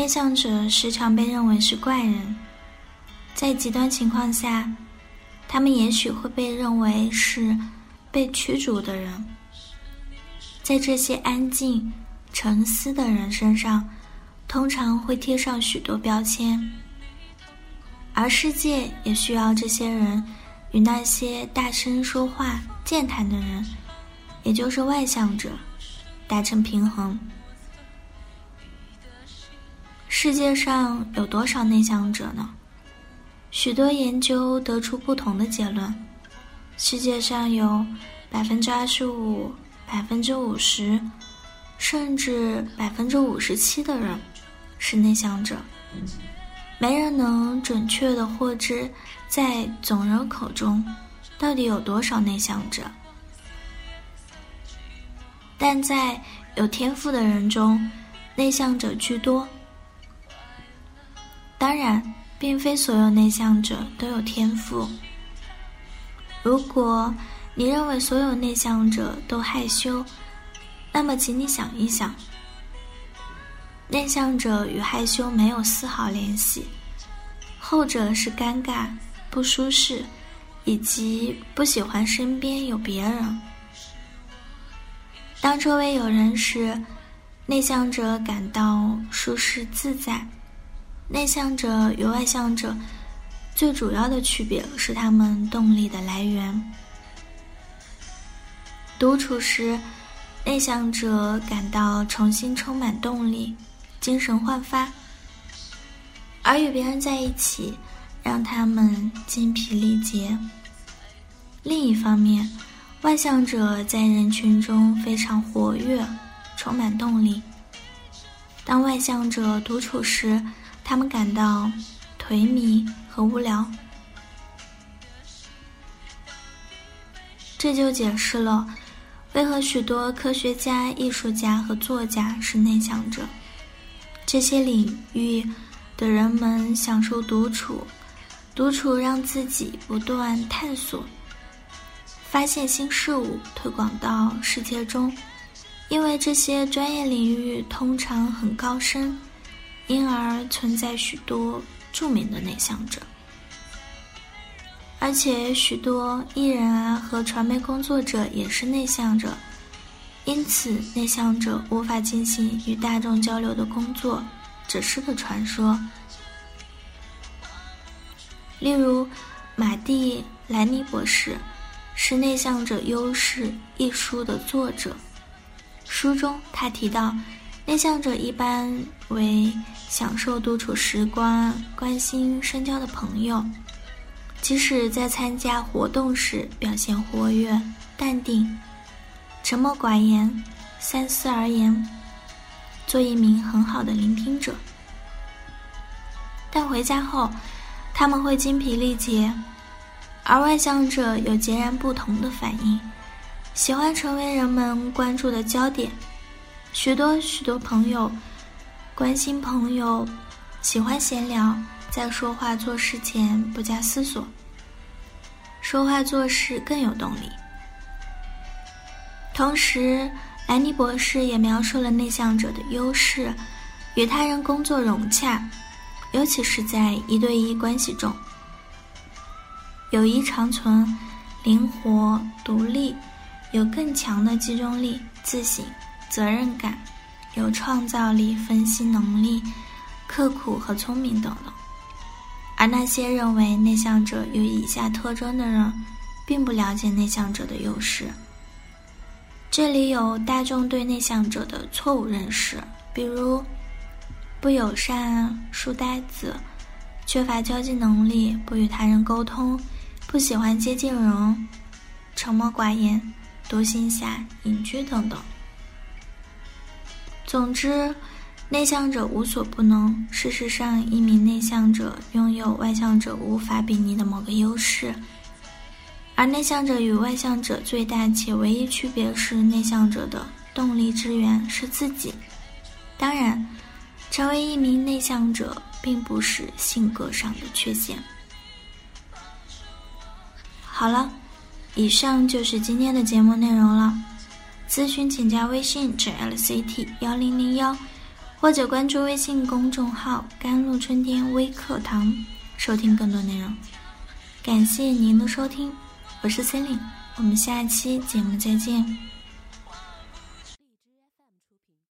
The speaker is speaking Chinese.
内向者时常被认为是怪人，在极端情况下，他们也许会被认为是被驱逐的人。在这些安静、沉思的人身上，通常会贴上许多标签，而世界也需要这些人与那些大声说话、健谈的人，也就是外向者，达成平衡。世界上有多少内向者呢？许多研究得出不同的结论。世界上有百分之二十五、百分之五十，甚至百分之五十七的人是内向者。没人能准确的获知，在总人口中到底有多少内向者。但在有天赋的人中，内向者居多。当然，并非所有内向者都有天赋。如果你认为所有内向者都害羞，那么请你想一想：内向者与害羞没有丝毫联系，后者是尴尬、不舒适，以及不喜欢身边有别人。当周围有人时，内向者感到舒适自在。内向者与外向者最主要的区别是他们动力的来源。独处时，内向者感到重新充满动力，精神焕发；而与别人在一起，让他们精疲力竭。另一方面，外向者在人群中非常活跃，充满动力。当外向者独处时，他们感到颓靡和无聊，这就解释了为何许多科学家、艺术家和作家是内向者。这些领域的人们享受独处，独处让自己不断探索、发现新事物，推广到世界中。因为这些专业领域通常很高深。因而存在许多著名的内向者，而且许多艺人啊和传媒工作者也是内向者，因此内向者无法进行与大众交流的工作，只是个传说。例如，马蒂·莱尼博士是《内向者优势》一书的作者，书中他提到。内向者一般为享受独处时光、关心深交的朋友，即使在参加活动时表现活跃、淡定、沉默寡言、三思而言，做一名很好的聆听者。但回家后，他们会精疲力竭，而外向者有截然不同的反应，喜欢成为人们关注的焦点。许多许多朋友关心朋友，喜欢闲聊，在说话做事前不加思索，说话做事更有动力。同时，兰尼博士也描述了内向者的优势：与他人工作融洽，尤其是在一对一关系中，友谊长存，灵活独立，有更强的集中力，自省。责任感、有创造力、分析能力、刻苦和聪明等等，而那些认为内向者有以下特征的人，并不了解内向者的优势。这里有大众对内向者的错误认识，比如不友善、书呆子、缺乏交际能力、不与他人沟通、不喜欢接近人、沉默寡言、独行侠、隐居等等。总之，内向者无所不能。事实上，一名内向者拥有外向者无法比拟的某个优势，而内向者与外向者最大且唯一区别是，内向者的动力之源是自己。当然，成为一名内向者并不是性格上的缺陷。好了，以上就是今天的节目内容了。咨询请加微信 jlct 幺零零幺。或者关注微信公众号“甘露春天微课堂”，收听更多内容。感谢您的收听，我是森林，我们下期节目再见。